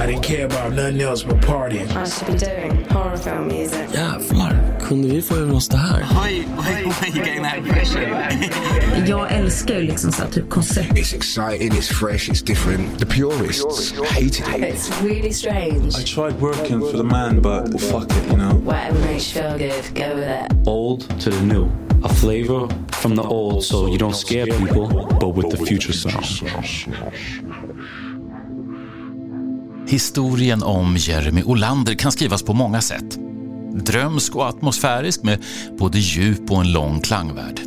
I didn't care about nothing else but partying. I should be doing horror film music. Jävlar, kunde vi få över oss det här? Why, why, why are you getting that impression? Jag älskar ju liksom så här, typ koncept. It's exciting, it's fresh, it's different. The purists hated it. It's really strange. I tried working for the man, but fuck it, you know. Whatever makes you feel good, go with it. Old to the new. A flavor from the old so you don't scare people, but with the future sound. Historien om Jeremy Olander kan skrivas på många sätt. Drömsk och atmosfärisk med både djup och en lång klangvärld.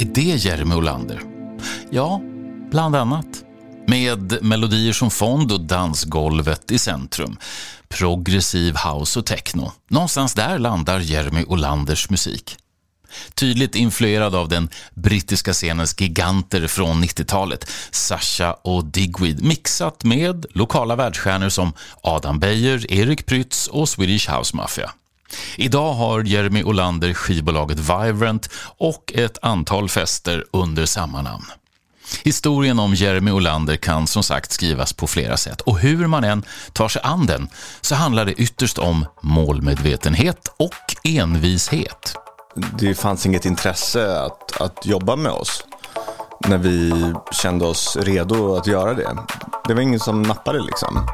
Är det Jeremy Olander? Ja, bland annat. Med melodier som fond och dansgolvet i centrum. Progressiv house och techno. Någonstans där landar Jeremy Olanders musik. Tydligt influerad av den brittiska scenens giganter från 90-talet, Sasha och Digweed, mixat med lokala världsstjärnor som Adam Beyer, Erik Prytz och Swedish House Mafia. Idag har Jeremy Olander skivbolaget Vibrant och ett antal fester under samma namn. Historien om Jeremy Olander kan som sagt skrivas på flera sätt och hur man än tar sig an den så handlar det ytterst om målmedvetenhet och envishet det fanns inget intresse att, att jobba med oss när vi kände oss redo att göra det. Det var ingen som nappade liksom.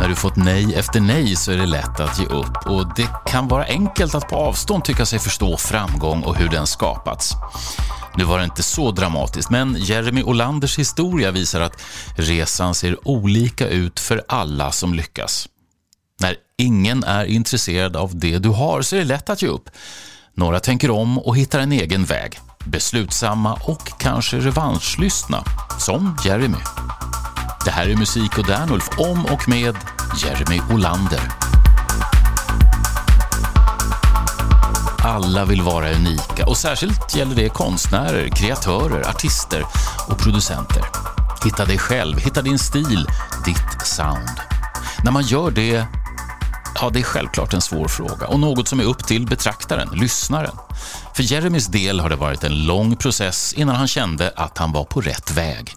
När du fått nej efter nej så är det lätt att ge upp och det kan vara enkelt att på avstånd tycka sig förstå framgång och hur den skapats. Nu var det inte så dramatiskt, men Jeremy Olanders historia visar att resan ser olika ut för alla som lyckas. Ingen är intresserad av det du har så är det lätt att ge upp. Några tänker om och hittar en egen väg. Beslutsamma och kanske revanschlystna, som Jeremy. Det här är Musik och Dernulf om och med Jeremy Olander. Alla vill vara unika och särskilt gäller det konstnärer, kreatörer, artister och producenter. Hitta dig själv, hitta din stil, ditt sound. När man gör det Ja, det är självklart en svår fråga och något som är upp till betraktaren, lyssnaren. För Jeremys del har det varit en lång process innan han kände att han var på rätt väg.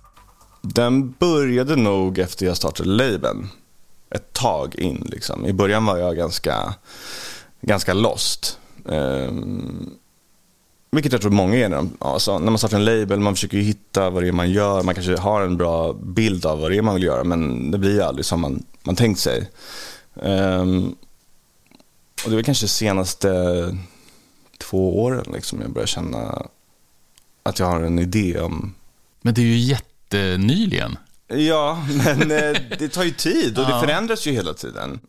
Den började nog efter jag startade labeln. Ett tag in liksom. I början var jag ganska, ganska lost. Um, vilket jag tror många är när, de, alltså, när man startar en label, man försöker hitta vad det är man gör. Man kanske har en bra bild av vad det är man vill göra men det blir aldrig som man, man tänkt sig. Um, och det var kanske de senaste två åren liksom jag börjar känna att jag har en idé om... Men det är ju jättenyligen. Ja, men eh, det tar ju tid och det förändras ju hela tiden.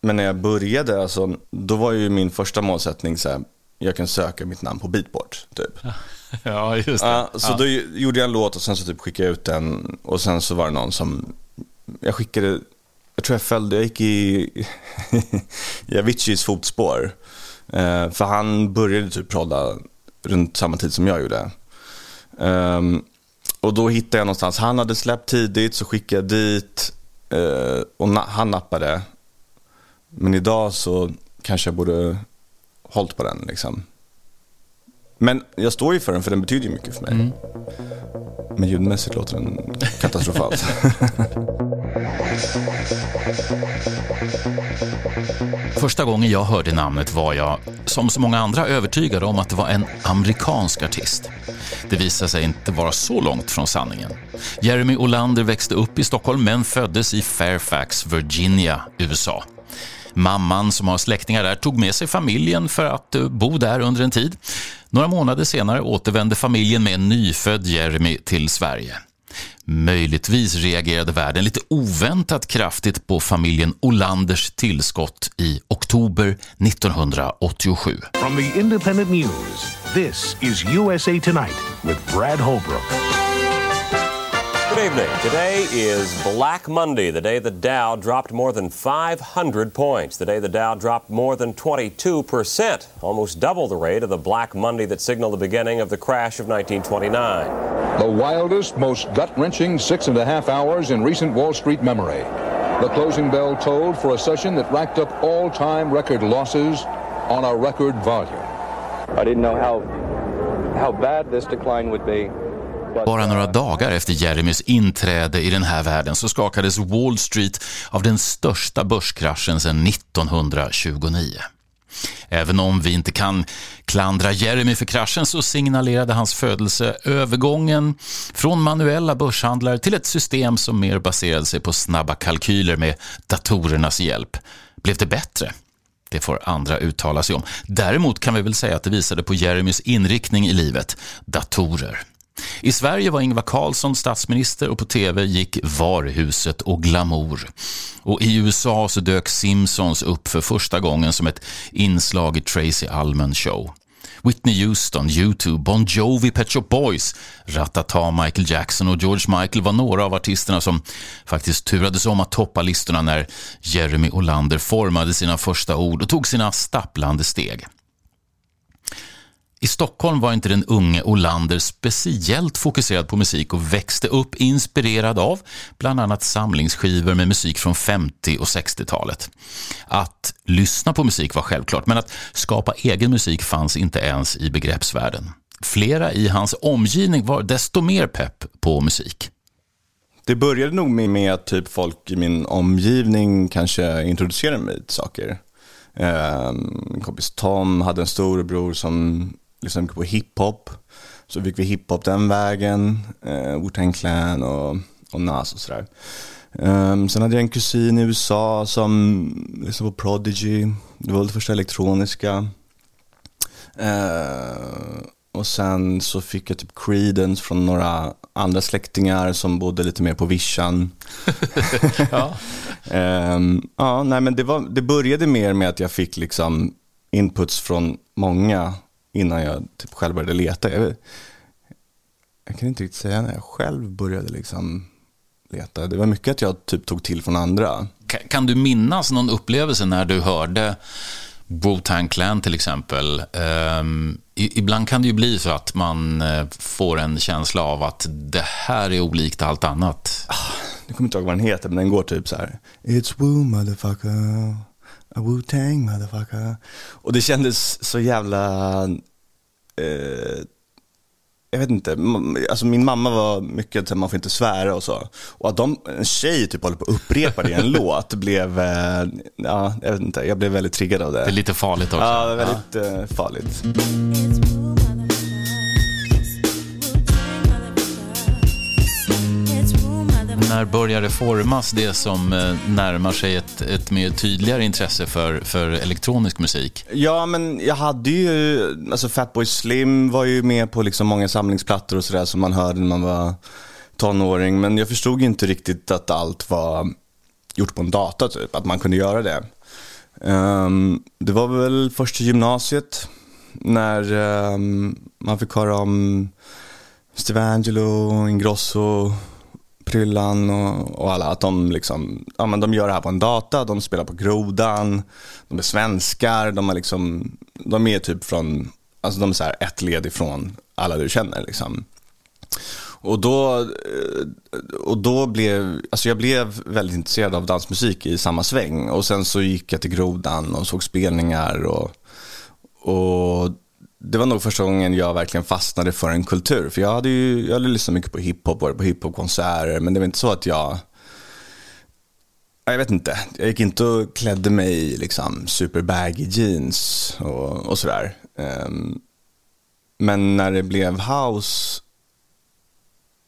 Men när jag började, alltså, då var ju min första målsättning så här, jag kan söka mitt namn på Beatport, typ. Ja, just det. Så ja. då gjorde jag en låt och sen så typ skickade jag ut den och sen så var det någon som, jag skickade jag tror jag följde, jag gick i Aviciis fotspår. Eh, för han började typ prodda runt samma tid som jag gjorde. Um, och då hittade jag någonstans, han hade släppt tidigt så skickade jag dit eh, och na han nappade. Men idag så kanske jag borde hållit på den liksom. Men jag står ju för den för den betyder ju mycket för mig. Mm. Men ljudmässigt låter den katastrofalt. Första gången jag hörde namnet var jag, som så många andra, övertygad om att det var en amerikansk artist. Det visade sig inte vara så långt från sanningen. Jeremy Olander växte upp i Stockholm men föddes i Fairfax, Virginia, USA. Mamman som har släktingar där tog med sig familjen för att eh, bo där under en tid. Några månader senare återvände familjen med en nyfödd Jeremy till Sverige. Möjligtvis reagerade världen lite oväntat kraftigt på familjen Olanders tillskott i oktober 1987. From the Independent News, this is USA Tonight with Brad Holbrook. Good evening. Today is Black Monday, the day the Dow dropped more than 500 points, the day the Dow dropped more than 22%, almost double the rate of the Black Monday that signaled the beginning of the crash of 1929. The wildest, most gut wrenching six and a half hours in recent Wall Street memory. The closing bell tolled for a session that racked up all time record losses on a record volume. I didn't know how, how bad this decline would be. Bara några dagar efter Jeremys inträde i den här världen så skakades Wall Street av den största börskraschen sedan 1929. Även om vi inte kan klandra Jeremy för kraschen så signalerade hans födelse övergången från manuella börshandlare till ett system som mer baserade sig på snabba kalkyler med datorernas hjälp. Blev det bättre? Det får andra uttala sig om. Däremot kan vi väl säga att det visade på Jeremys inriktning i livet, datorer. I Sverige var Ingvar Carlsson statsminister och på tv gick Varuhuset och Glamour. Och i USA så dök Simpsons upp för första gången som ett inslag i Tracy Allman show. Whitney Houston, U2, Bon Jovi, Pet Shop Boys, Ratata, Michael Jackson och George Michael var några av artisterna som faktiskt turades om att toppa listorna när Jeremy Olander formade sina första ord och tog sina stapplande steg. I Stockholm var inte den unge Olander speciellt fokuserad på musik och växte upp inspirerad av bland annat samlingsskivor med musik från 50 och 60-talet. Att lyssna på musik var självklart, men att skapa egen musik fanns inte ens i begreppsvärlden. Flera i hans omgivning var desto mer pepp på musik. Det började nog med att typ folk i min omgivning kanske introducerade mig till saker. Ehm, min kompis Tom hade en storebror som lyssnade mycket på hiphop. Så fick vi hiphop den vägen, eh, Wu-Tang Clan och, och Nas och sådär. Um, sen hade jag en kusin i USA som lyssnade på Prodigy, det var det första elektroniska. Uh, och sen så fick jag typ Creedence från några andra släktingar som bodde lite mer på vischan. ja. um, ja, nej men det, var, det började mer med att jag fick liksom inputs från många innan jag typ själv började leta. Jag, jag kan inte riktigt säga när jag själv började liksom leta. Det var mycket att jag typ tog till från andra. Kan, kan du minnas någon upplevelse när du hörde Wu-Tang Clan till exempel. Um, ibland kan det ju bli så att man uh, får en känsla av att det här är olikt allt annat. Ah, jag kommer inte ihåg vad den heter, men den går typ så här. It's Wu motherfucker. A Wu-Tang motherfucker. Och det kändes så jävla... Eh, jag vet inte, alltså min mamma var mycket att man får inte svära och så. Och att de, en tjej typ håller på att upprepa det i en låt blev, eh, ja, jag vet inte, jag blev väldigt triggad av det. Det är lite farligt också. Ja, väldigt ja. Eh, farligt. När börjar det formas det som eh, närmar sig ett, ett mer tydligare intresse för, för elektronisk musik? Ja, men jag hade ju, alltså Fatboy Slim var ju med på liksom många samlingsplattor och sådär som man hörde när man var tonåring. Men jag förstod inte riktigt att allt var gjort på en data typ, att man kunde göra det. Um, det var väl först i gymnasiet när um, man fick höra om Steve Angelo, Ingrosso, Pryllan och, och, alla, att de liksom, ja men de gör det här på en data, de spelar på Grodan, de är svenskar, de är liksom, de är typ från, alltså de är så här ett led ifrån alla du känner liksom. Och då, eh, och då blev, alltså jag blev väldigt intresserad av dansmusik i samma sväng och sen så gick jag till Grodan och såg spelningar och, och det var nog första gången jag verkligen fastnade för en kultur. För jag hade ju jag hade lyssnat mycket på hiphop, varit på hiphopkonserter, men det var inte så att jag jag vet inte. Jag gick inte och klädde mig i liksom super baggy jeans och, och sådär. Um, men när det blev house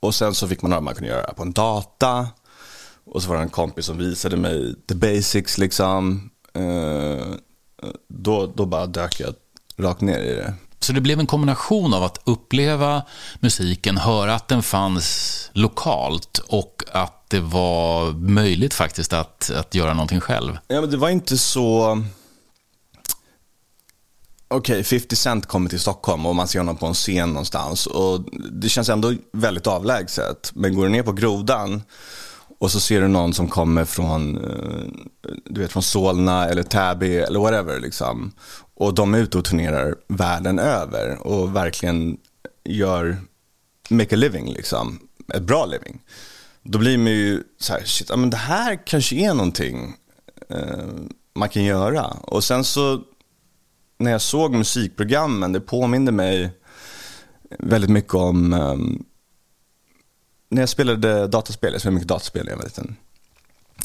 och sen så fick man höra att man kunde göra det på en data. Och så var det en kompis som visade mig the basics liksom. Uh, då, då bara dök jag rakt ner i det. Så det blev en kombination av att uppleva musiken, höra att den fanns lokalt och att det var möjligt faktiskt att, att göra någonting själv. Ja, men det var inte så... Okej, okay, 50 Cent kommer till Stockholm och man ser honom på en scen någonstans. Och det känns ändå väldigt avlägset. Men går du ner på Grodan och så ser du någon som kommer från, eh, du vet, från Solna eller Täby eller whatever. Liksom. Och de är ute och turnerar världen över och verkligen gör, make a living liksom. Ett bra living. Då blir man ju så här, shit, men det här kanske är någonting eh, man kan göra. Och sen så när jag såg musikprogrammen, det påminde mig väldigt mycket om um, när jag spelade dataspel, jag spelade mycket dataspel när jag var liten.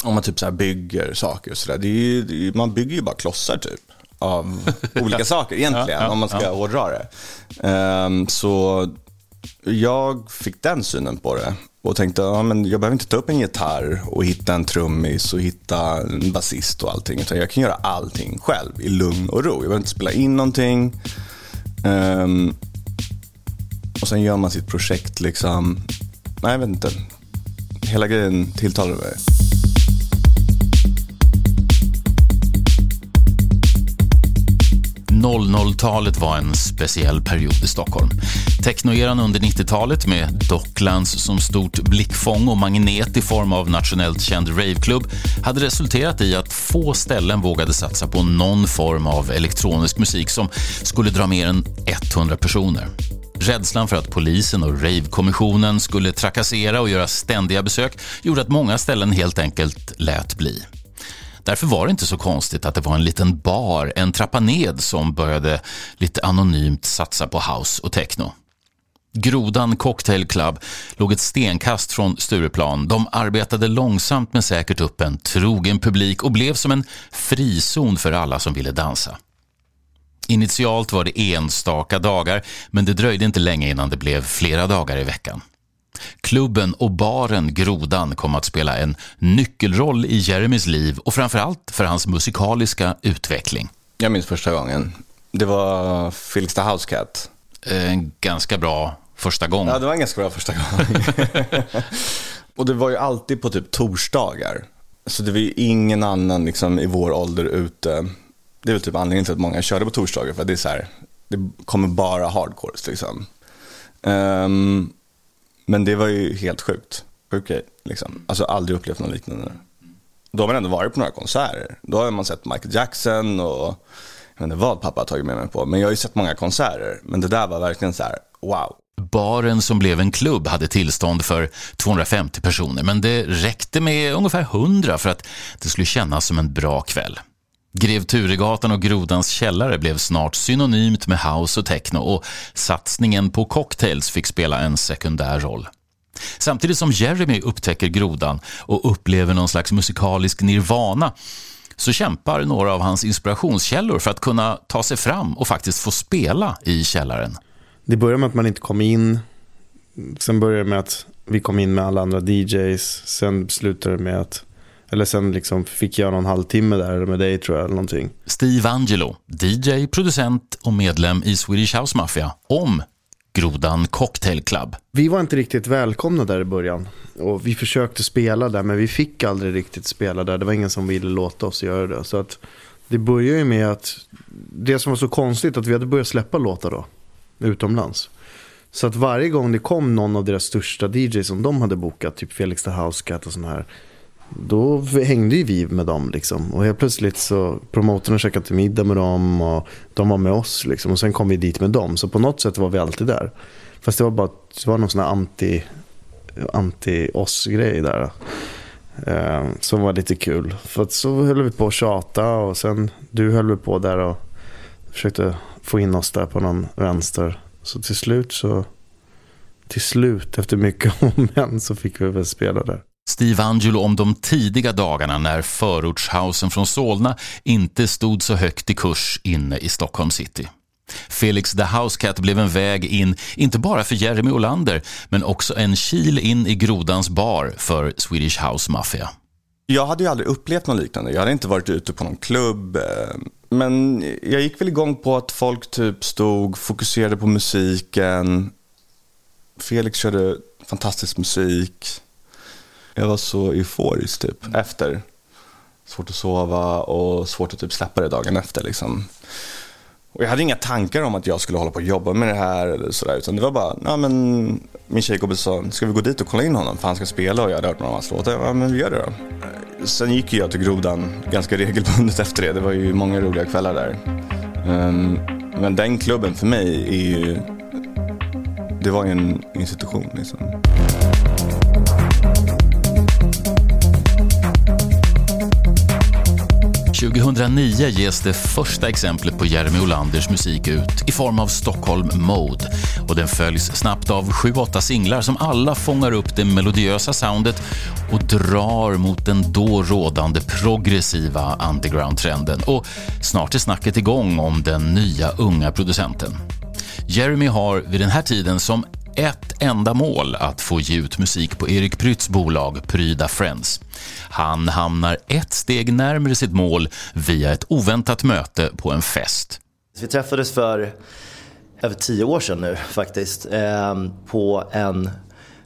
Om man typ så bygger saker och sådär. Man bygger ju bara klossar typ av olika saker egentligen, ja, om man ska ja. hårdra det. Um, så jag fick den synen på det och tänkte, ja, men jag behöver inte ta upp en gitarr och hitta en trummis och hitta en basist och allting. Utan jag kan göra allting själv i lugn och ro. Jag behöver inte spela in någonting. Um, och sen gör man sitt projekt liksom. Nej, jag vet inte. Hela grejen tilltalar mig. 00-talet var en speciell period i Stockholm. Technoeran under 90-talet med Docklands som stort blickfång och magnet i form av nationellt känd raveklubb hade resulterat i att få ställen vågade satsa på någon form av elektronisk musik som skulle dra mer än 100 personer. Rädslan för att polisen och ravekommissionen skulle trakassera och göra ständiga besök gjorde att många ställen helt enkelt lät bli. Därför var det inte så konstigt att det var en liten bar en trappa ned som började lite anonymt satsa på house och techno. Grodan Cocktail Club låg ett stenkast från Stureplan. De arbetade långsamt men säkert upp en trogen publik och blev som en frizon för alla som ville dansa. Initialt var det enstaka dagar, men det dröjde inte länge innan det blev flera dagar i veckan. Klubben och baren Grodan kom att spela en nyckelroll i Jeremys liv och framförallt för hans musikaliska utveckling. Jag minns första gången. Det var Felix the Housecat. En ganska bra första gång. Ja, det var en ganska bra första gång. och det var ju alltid på typ torsdagar. Så det var ju ingen annan liksom, i vår ålder ute. Det är väl typ anledningen till att många körde på torsdagar. För det är så här, det kommer bara hardcores liksom. Um, men det var ju helt sjukt. Okej, liksom. Alltså aldrig upplevt något liknande. Då har man ändå varit på några konserter. Då har man sett Michael Jackson och jag vet inte vad pappa har tagit med mig på. Men jag har ju sett många konserter. Men det där var verkligen så här, wow. Baren som blev en klubb hade tillstånd för 250 personer men det räckte med ungefär 100 för att det skulle kännas som en bra kväll. Grev Turegatan och Grodans källare blev snart synonymt med house och techno och satsningen på cocktails fick spela en sekundär roll. Samtidigt som Jeremy upptäcker Grodan och upplever någon slags musikalisk nirvana så kämpar några av hans inspirationskällor för att kunna ta sig fram och faktiskt få spela i källaren. Det börjar med att man inte kom in. Sen börjar det med att vi kom in med alla andra DJs. Sen slutar det med att eller sen liksom fick jag någon halvtimme där med dig tror jag. Eller någonting. Steve Angelo, DJ, producent och medlem i Swedish House Mafia. Om Grodan Cocktail Club. Vi var inte riktigt välkomna där i början. Och vi försökte spela där men vi fick aldrig riktigt spela där. Det var ingen som ville låta oss göra det. Så att det började ju med att det som var så konstigt att vi hade börjat släppa låtar då. Utomlands. Så att varje gång det kom någon av deras största DJs som de hade bokat, typ Felix the Housecat och sådana här då hängde ju vi med dem liksom. Och helt plötsligt så promotorn käkade till middag med dem och de var med oss liksom. Och sen kom vi dit med dem. Så på något sätt var vi alltid där. Fast det var bara det var någon sån här anti, anti oss grej där. Eh, som var lite kul. För att så höll vi på att tjata och sen du höll vi på där och försökte få in oss där på någon vänster. Så till slut så till slut efter mycket om men så fick vi väl spela där. Steve Angelo om de tidiga dagarna när förortshausen från Solna inte stod så högt i kurs inne i Stockholm city. Felix the Housecat blev en väg in, inte bara för Jeremy Olander, men också en kil in i Grodans bar för Swedish House Mafia. Jag hade ju aldrig upplevt något liknande. Jag hade inte varit ute på någon klubb. Eh, men jag gick väl igång på att folk typ stod, fokuserade på musiken. Felix körde fantastisk musik. Jag var så euforisk typ efter. Svårt att sova och svårt att typ släppa det dagen efter liksom. Och jag hade inga tankar om att jag skulle hålla på och jobba med det här eller sådär. Utan det var bara, ja men min tjejkompis sa, ska vi gå dit och kolla in honom? För han ska spela och jag hade hört några av hans låtar. Ja men vi gör det då. Sen gick jag till Grodan ganska regelbundet efter det. Det var ju många roliga kvällar där. Ehm, men den klubben för mig är ju, det var ju en institution liksom. 2009 ges det första exemplet på Jeremy Olanders musik ut i form av Stockholm Mode och den följs snabbt av sju, åtta singlar som alla fångar upp det melodiösa soundet och drar mot den då rådande progressiva underground-trenden och snart är snacket igång om den nya unga producenten. Jeremy har vid den här tiden som ett enda mål att få ge ut musik på Erik Prytz bolag Pryda Friends. Han hamnar ett steg närmare sitt mål via ett oväntat möte på en fest. Vi träffades för över tio år sedan nu faktiskt eh, på en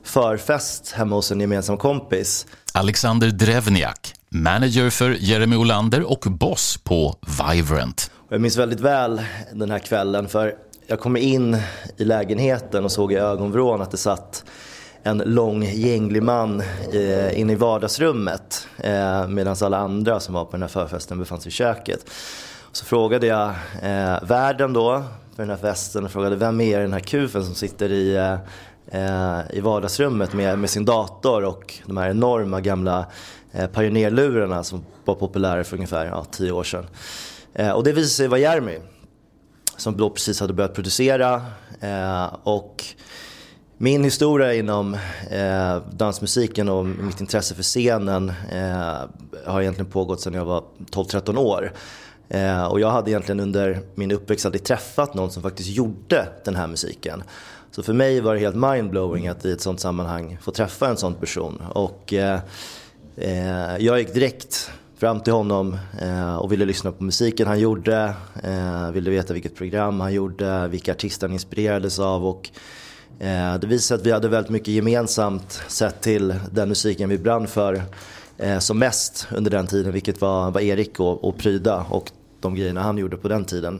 förfest hemma hos en gemensam kompis. Alexander Drevniak, manager för Jeremy Olander och boss på Vibrant. Jag minns väldigt väl den här kvällen för jag kom in i lägenheten och såg i ögonvrån att det satt en lång gänglig man eh, inne i vardagsrummet eh, medan alla andra som var på den här förfesten befann sig i köket. Så frågade jag eh, värden då för den här festen och frågade vem är den här kufen som sitter i, eh, eh, i vardagsrummet med, med sin dator och de här enorma gamla eh, pionerlurarna som var populära för ungefär ja, tio år sedan. Eh, och det visade sig vara Jeremy som då precis hade börjat producera. Eh, och min historia inom eh, dansmusiken och mitt intresse för scenen eh, har egentligen pågått sedan jag var 12-13 år. Eh, och jag hade egentligen under min uppväxt aldrig träffat någon som faktiskt gjorde den här musiken. Så för mig var det helt mindblowing att i ett sånt sammanhang få träffa en sån person. Och eh, eh, jag gick direkt fram till honom eh, och ville lyssna på musiken han gjorde, eh, ville veta vilket program han gjorde, vilka artister han inspirerades av och eh, det visade sig att vi hade väldigt mycket gemensamt sett till den musiken vi brann för eh, som mest under den tiden, vilket var, var Erik och, och Pryda och de grejerna han gjorde på den tiden.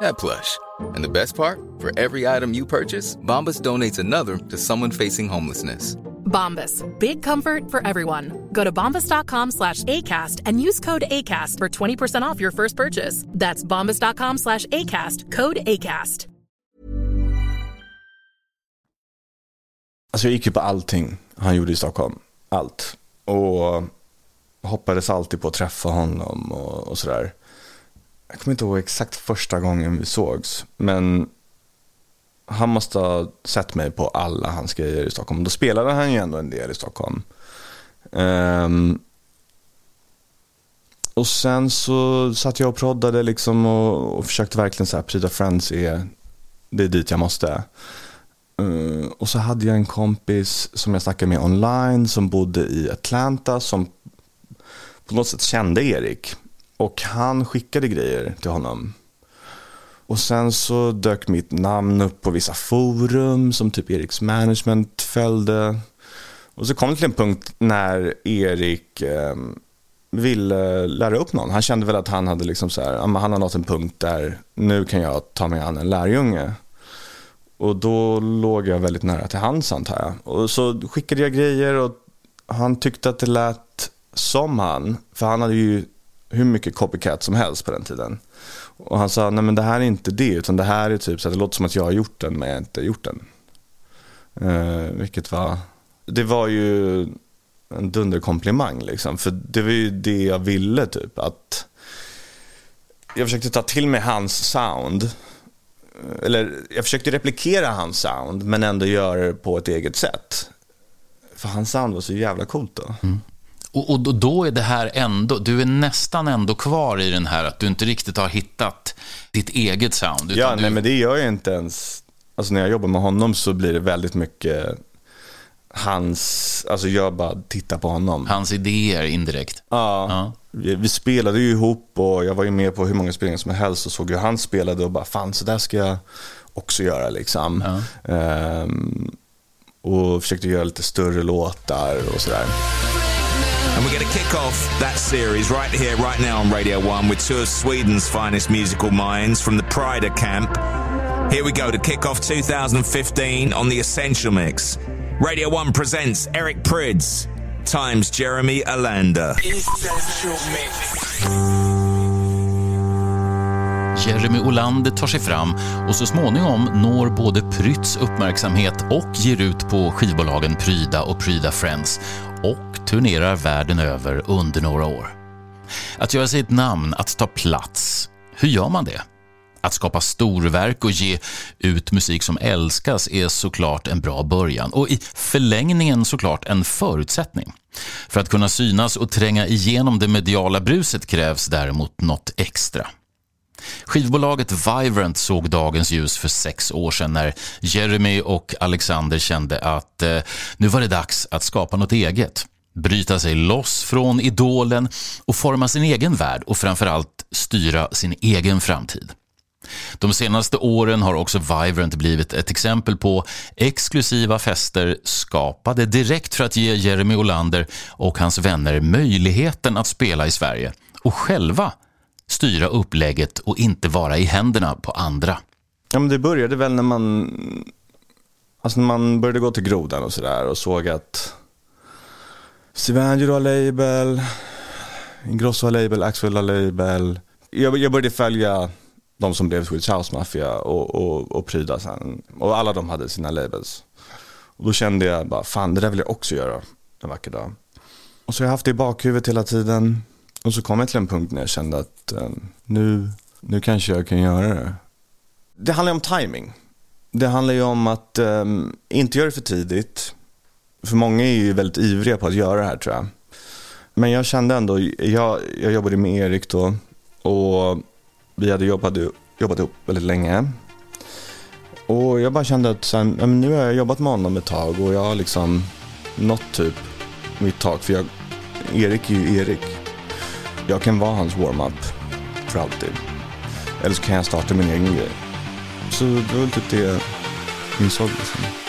that plush. And the best part? For every item you purchase, Bombas donates another to someone facing homelessness. Bombas. Big comfort for everyone. Go to bombas.com slash ACAST and use code ACAST for 20% off your first purchase. That's bombas.com slash ACAST. Code ACAST. Alltså jag gick ju på allting han gjorde i Stockholm. Allt. Och hoppades alltid på att träffa honom och, och sådär. Jag kommer inte ihåg exakt första gången vi sågs. Men han måste ha sett mig på alla hans grejer i Stockholm. Då spelade han ju ändå en del i Stockholm. Um, och sen så satt jag och proddade liksom och, och försökte verkligen så här, Prida Friends är, det är dit jag måste. Uh, och så hade jag en kompis som jag snackade med online som bodde i Atlanta som på något sätt kände Erik. Och han skickade grejer till honom. Och sen så dök mitt namn upp på vissa forum som typ Eriks management följde. Och så kom det till en punkt när Erik eh, ville lära upp någon. Han kände väl att han hade liksom så här, han har nått en punkt där nu kan jag ta mig an en lärjunge. Och då låg jag väldigt nära till hans antar jag. Och så skickade jag grejer och han tyckte att det lät som han. För han hade ju hur mycket copycat som helst på den tiden. Och han sa, nej men det här är inte det, utan det här är typ så att det låter som att jag har gjort den, men jag har inte gjort den. Eh, vilket var, det var ju en dunderkomplimang liksom, för det var ju det jag ville typ, att jag försökte ta till mig hans sound, eller jag försökte replikera hans sound, men ändå göra det på ett eget sätt. För hans sound var så jävla coolt då. Mm. Och, och, då är det här ändå, du är nästan ändå kvar i den här att du inte riktigt har hittat ditt eget sound. Ja, du... nej men det gör jag inte ens. Alltså när jag jobbar med honom så blir det väldigt mycket hans, alltså jag bara tittar på honom. Hans idéer indirekt. Ja, ja. Vi, vi, spelade ju ihop och jag var ju med på hur många spelningar som helst och såg hur han spelade och bara fan så där ska jag också göra liksom. Ja. Um, och försökte göra lite större låtar och sådär. And we're going to kick off that series right here, right now on Radio 1 with two of Sweden's finest musical minds from the Prida camp. Here we go to kick off 2015 on the Essential Mix. Radio 1 presents Eric Prids times Jeremy Alander. Jeremy Olander tar sig fram och så småningom når både Prytz uppmärksamhet och ger ut på skivbolagen Pryda och Pryda Friends och turnerar världen över under några år. Att göra sig ett namn, att ta plats, hur gör man det? Att skapa storverk och ge ut musik som älskas är såklart en bra början och i förlängningen såklart en förutsättning. För att kunna synas och tränga igenom det mediala bruset krävs däremot något extra. Skivbolaget Vibrant såg dagens ljus för sex år sedan när Jeremy och Alexander kände att eh, nu var det dags att skapa något eget. Bryta sig loss från idolen och forma sin egen värld och framförallt styra sin egen framtid. De senaste åren har också Vibrant blivit ett exempel på exklusiva fester skapade direkt för att ge Jeremy Olander och hans vänner möjligheten att spela i Sverige och själva styra upplägget och inte vara i händerna på andra. Ja, men det började väl när man, alltså när man började gå till grodan och sådär och såg att Sivangelo har label, Ingrosso har label, Axwell har label. Jag, jag började följa de som blev Swedish House Mafia och, och, och Pryda sen. Och alla de hade sina labels. Och då kände jag bara, fan det där vill jag också göra en vacker dag. Och så har jag haft det i bakhuvudet hela tiden. Och så kom jag till en punkt när jag kände att eh, nu, nu kanske jag kan göra det. Det handlar ju om timing. Det handlar ju om att eh, inte göra det för tidigt. För många är ju väldigt ivriga på att göra det här tror jag. Men jag kände ändå, jag, jag jobbade med Erik då och vi hade jobbat, jobbat ihop väldigt länge. Och jag bara kände att sen, nu har jag jobbat med honom ett tag och jag har liksom nått typ mitt tak. För jag, Erik är ju Erik. Jag kan vara hans warm-up för alltid. Eller så kan jag starta min egen grej. Så det var väl typ det jag insåg liksom.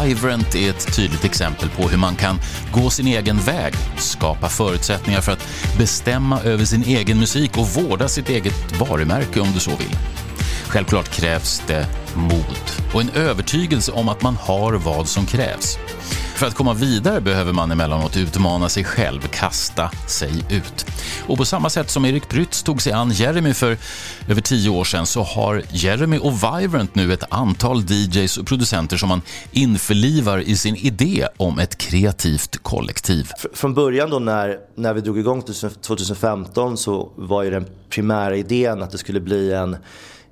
Vivrant är ett tydligt exempel på hur man kan gå sin egen väg, skapa förutsättningar för att bestämma över sin egen musik och vårda sitt eget varumärke om du så vill. Självklart krävs det mod och en övertygelse om att man har vad som krävs. För att komma vidare behöver man emellanåt utmana sig själv, kasta sig ut. Och på samma sätt som Erik Prytz tog sig an Jeremy för över tio år sedan så har Jeremy och Vibrant nu ett antal DJs och producenter som man införlivar i sin idé om ett kreativt kollektiv. Från början då när, när vi drog igång 2015 så var ju den primära idén att det skulle bli en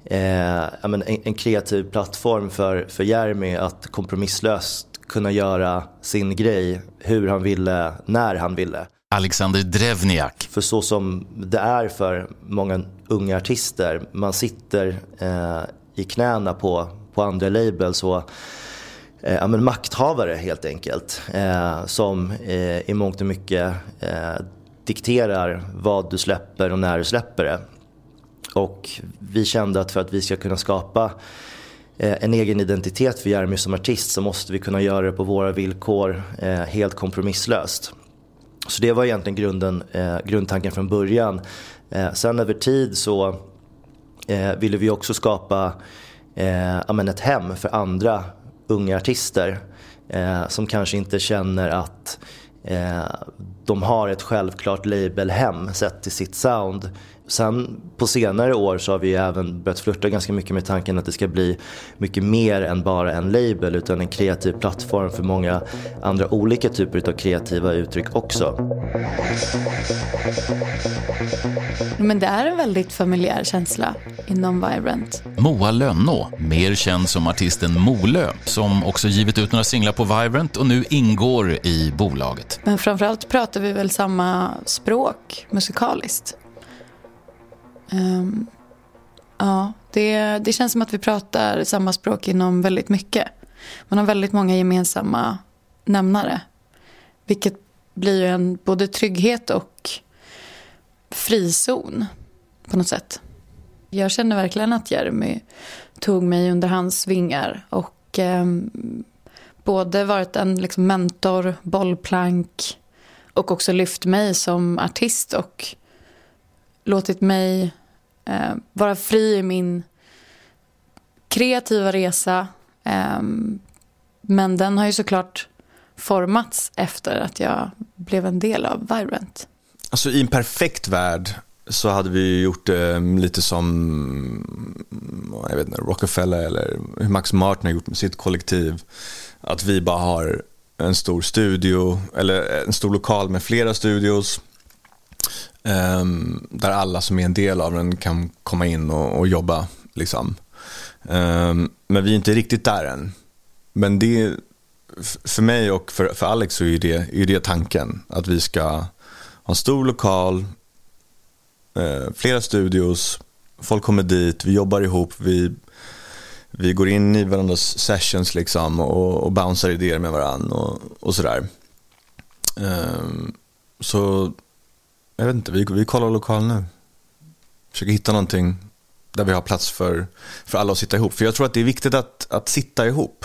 eh, en, en kreativ plattform för, för Jeremy att kompromisslöst kunna göra sin grej hur han ville, när han ville. Alexander Drevniak. För så som det är för många unga artister, man sitter eh, i knäna på, på andra labels och eh, ja, men makthavare helt enkelt. Eh, som eh, i mångt och mycket eh, dikterar vad du släpper och när du släpper det. Och vi kände att för att vi ska kunna skapa eh, en egen identitet för Jeremy som artist så måste vi kunna göra det på våra villkor eh, helt kompromisslöst. Så det var egentligen grunden, eh, grundtanken från början. Sen över tid så ville vi också skapa ett hem för andra unga artister som kanske inte känner att de har ett självklart labelhem sett till sitt sound Sen på senare år så har vi även börjat flirta ganska mycket med tanken att det ska bli mycket mer än bara en label utan en kreativ plattform för många andra olika typer av kreativa uttryck också. Men det är en väldigt familjär känsla inom Vibrant. Moa Lönnå, mer känd som artisten Molö, som också givit ut några singlar på Vibrant och nu ingår i bolaget. Men framförallt pratar vi väl samma språk musikaliskt. Um, ja, det, det känns som att vi pratar samma språk inom väldigt mycket. Man har väldigt många gemensamma nämnare. Vilket blir ju en både trygghet och frizon på något sätt. Jag känner verkligen att Jeremy tog mig under hans vingar och eh, både varit en liksom, mentor, bollplank och också lyft mig som artist och låtit mig eh, vara fri i min kreativa resa. Eh, men den har ju såklart formats efter att jag blev en del av Vibrant. Alltså i en perfekt värld så hade vi gjort det lite som mm, jag vet inte, Rockefeller eller hur Max Martin har gjort med sitt kollektiv. Att vi bara har en stor studio eller en stor lokal med flera studios Um, där alla som är en del av den kan komma in och, och jobba. Liksom. Um, men vi är inte riktigt där än. Men det, för mig och för, för Alex så är det, är det tanken. Att vi ska ha en stor lokal, uh, flera studios, folk kommer dit, vi jobbar ihop, vi, vi går in i varandras sessions liksom och, och bouncear idéer med varandra och, och sådär. Um, så jag vet inte, vi, vi kollar lokal nu. Försöker hitta någonting där vi har plats för, för alla att sitta ihop. För jag tror att det är viktigt att, att sitta ihop.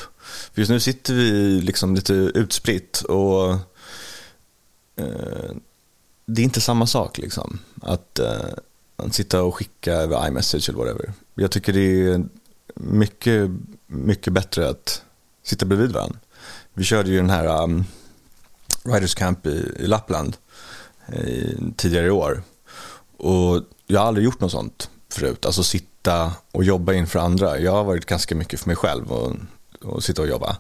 För just nu sitter vi liksom lite utspritt och eh, det är inte samma sak liksom. Att, eh, att sitta och skicka över iMessage eller whatever. Jag tycker det är mycket, mycket bättre att sitta bredvid varandra. Vi körde ju den här um, Riders Camp i, i Lappland Eh, tidigare i år. Och jag har aldrig gjort något sånt förut. Alltså sitta och jobba inför andra. Jag har varit ganska mycket för mig själv och, och sitta och jobba.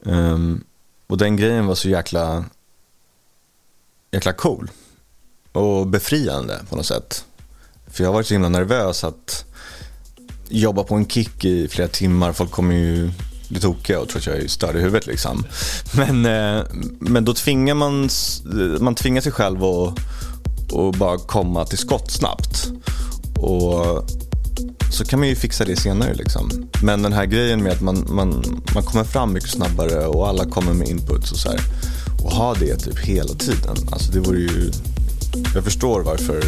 Um, och den grejen var så jäkla, jäkla cool. Och befriande på något sätt. För jag har varit så himla nervös att jobba på en kick i flera timmar. Folk kommer ju bli tokiga och tror att jag är störd i huvudet. Liksom. Men, eh, men då tvingar man, man tvingar sig själv att och bara komma till skott snabbt. Och så kan man ju fixa det senare. Liksom. Men den här grejen med att man, man, man kommer fram mycket snabbare och alla kommer med inputs och så här. Och ha det typ hela tiden. Alltså det vore ju... Jag förstår varför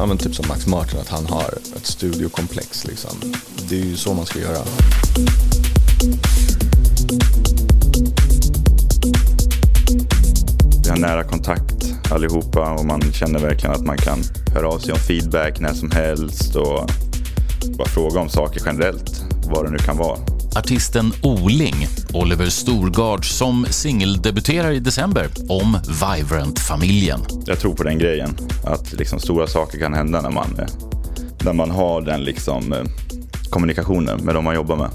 ja, men typ som Max Martin, att han har ett studiokomplex. Liksom. Det är ju så man ska göra. Vi har nära kontakt allihopa och man känner verkligen att man kan höra av sig om feedback när som helst och bara fråga om saker generellt, vad det nu kan vara. Artisten Oling, Oliver Storgard, som singeldebuterar i december om Vibrant-familjen. Jag tror på den grejen, att liksom stora saker kan hända när man, eh, när man har den liksom, eh, kommunikationen med de man jobbar med.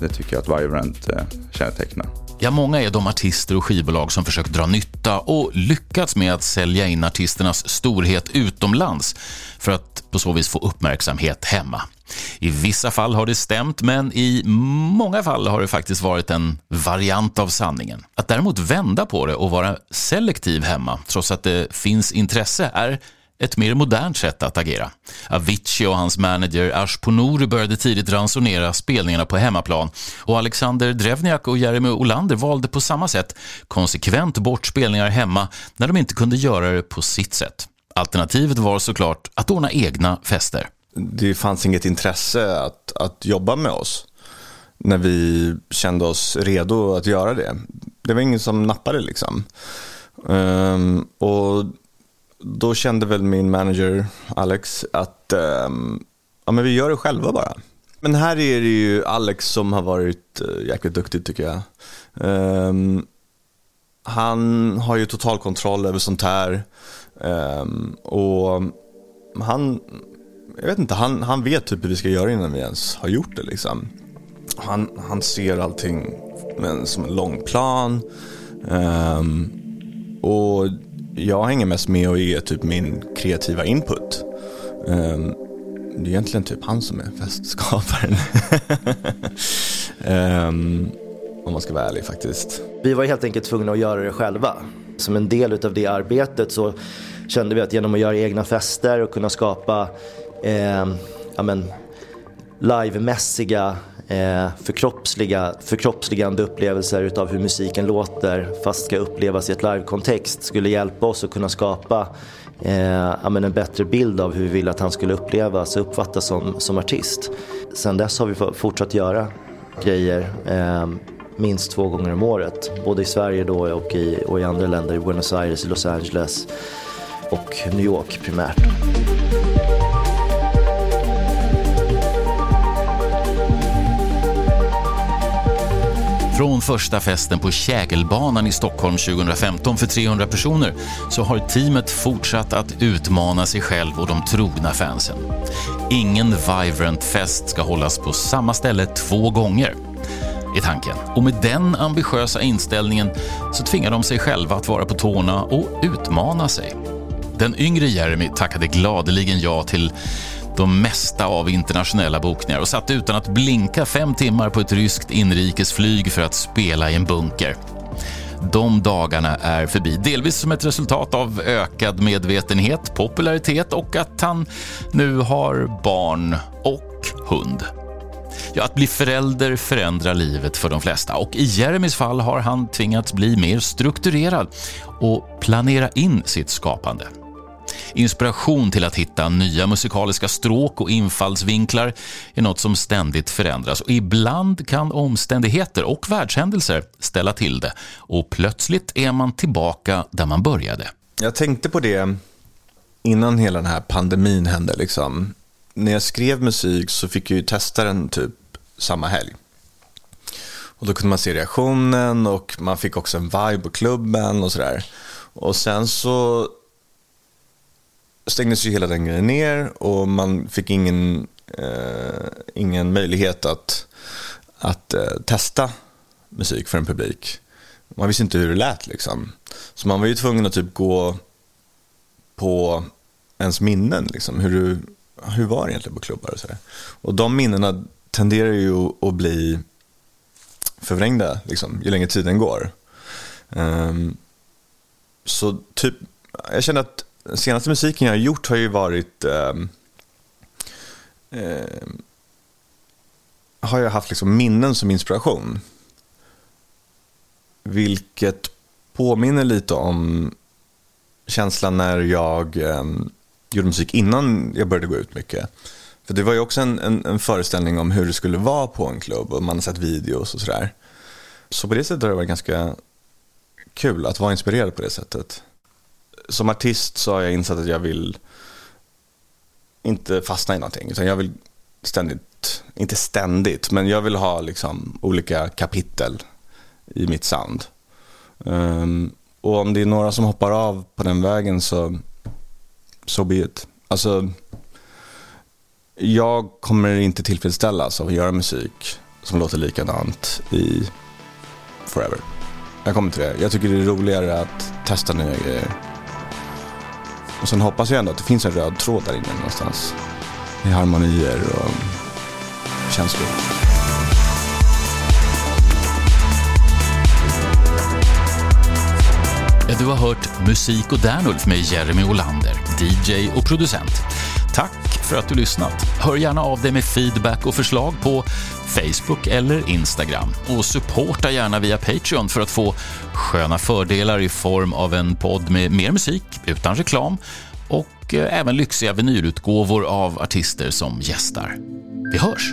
Det tycker jag att Vibrant eh, kännetecknar. Ja, många är de artister och skivbolag som försökt dra nytta och lyckats med att sälja in artisternas storhet utomlands för att på så vis få uppmärksamhet hemma. I vissa fall har det stämt, men i många fall har det faktiskt varit en variant av sanningen. Att däremot vända på det och vara selektiv hemma, trots att det finns intresse, är ett mer modernt sätt att agera. Avicii och hans manager Ash Ponori började tidigt ransonera spelningarna på hemmaplan och Alexander Drevniak och Jeremy Olander valde på samma sätt konsekvent bort spelningar hemma när de inte kunde göra det på sitt sätt. Alternativet var såklart att ordna egna fester. Det fanns inget intresse att, att jobba med oss när vi kände oss redo att göra det. Det var ingen som nappade liksom. Um, och då kände väl min manager Alex att um, ja, men vi gör det själva bara. Men här är det ju Alex som har varit uh, jäkligt duktig tycker jag. Um, han har ju total kontroll över sånt här. Um, och han, jag vet inte, han, han vet typ hur vi ska göra innan vi ens har gjort det liksom. Han, han ser allting men, som en lång plan. Um, och jag hänger mest med och ger typ min kreativa input. Um, det är egentligen typ han som är festskaparen. um, om man ska vara ärlig faktiskt. Vi var helt enkelt tvungna att göra det själva. Som en del av det arbetet så kände vi att genom att göra egna fester och kunna skapa eh, ja, men, livemässiga eh, förkroppsliga, förkroppsligande upplevelser utav hur musiken låter fast ska upplevas i ett livekontext skulle hjälpa oss att kunna skapa eh, ja, men en bättre bild av hur vi vill att han skulle upplevas och uppfattas som, som artist. Sen dess har vi fortsatt göra grejer eh, minst två gånger om året. Både i Sverige då och i, och i andra länder, i Buenos Aires, i Los Angeles och New York primärt. Från första festen på Kägelbanan i Stockholm 2015 för 300 personer så har teamet fortsatt att utmana sig själv och de trogna fansen. Ingen Vibrant-fest ska hållas på samma ställe två gånger är tanken. Och med den ambitiösa inställningen så tvingar de sig själva att vara på tårna och utmana sig. Den yngre Jeremy tackade gladeligen ja till de mesta av internationella bokningar och satt utan att blinka fem timmar på ett ryskt inrikesflyg för att spela i en bunker. De dagarna är förbi, delvis som ett resultat av ökad medvetenhet, popularitet och att han nu har barn och hund. Ja, att bli förälder förändrar livet för de flesta och i Jeremys fall har han tvingats bli mer strukturerad och planera in sitt skapande. Inspiration till att hitta nya musikaliska stråk och infallsvinklar är något som ständigt förändras och ibland kan omständigheter och världshändelser ställa till det och plötsligt är man tillbaka där man började. Jag tänkte på det innan hela den här pandemin hände. Liksom. När jag skrev musik så fick jag ju testa den typ samma helg. Och då kunde man se reaktionen och man fick också en vibe på klubben och sådär. Och sen så stängdes ju hela den grejen ner och man fick ingen, eh, ingen möjlighet att, att eh, testa musik för en publik. Man visste inte hur det lät liksom. Så man var ju tvungen att typ gå på ens minnen, liksom. hur, du, hur var det egentligen på klubbar och sådär. Och de minnena tenderar ju att bli förvrängda liksom, ju längre tiden går. Um, så typ, jag känner att den senaste musiken jag har gjort har ju varit Eh, eh, har jag haft liksom minnen som inspiration. Vilket påminner lite om känslan när jag eh, gjorde musik innan jag började gå ut mycket. För det var ju också en, en, en, föreställning om hur det skulle vara på en klubb och man har sett videos och sådär. Så på det sättet har det varit ganska kul att vara inspirerad på det sättet. Som artist så har jag insett att jag vill inte fastna i någonting. Utan jag vill ständigt, inte ständigt, men jag vill ha liksom olika kapitel i mitt sound. Um, och om det är några som hoppar av på den vägen så, so be it. Alltså, jag kommer inte tillfredsställas av att göra musik som låter likadant i forever. Jag kommer till det. Jag tycker det är roligare att testa nya grejer. Och sen hoppas jag ändå att det finns en röd tråd där inne någonstans. I harmonier och känslor. Du har hört Musik och Dernulf med Jeremy Olander, DJ och producent. Tack för att du lyssnat. Hör gärna av dig med feedback och förslag på Facebook eller Instagram. Och supporta gärna via Patreon för att få sköna fördelar i form av en podd med mer musik utan reklam och eh, även lyxiga vinylutgåvor av artister som gästar. Vi hörs!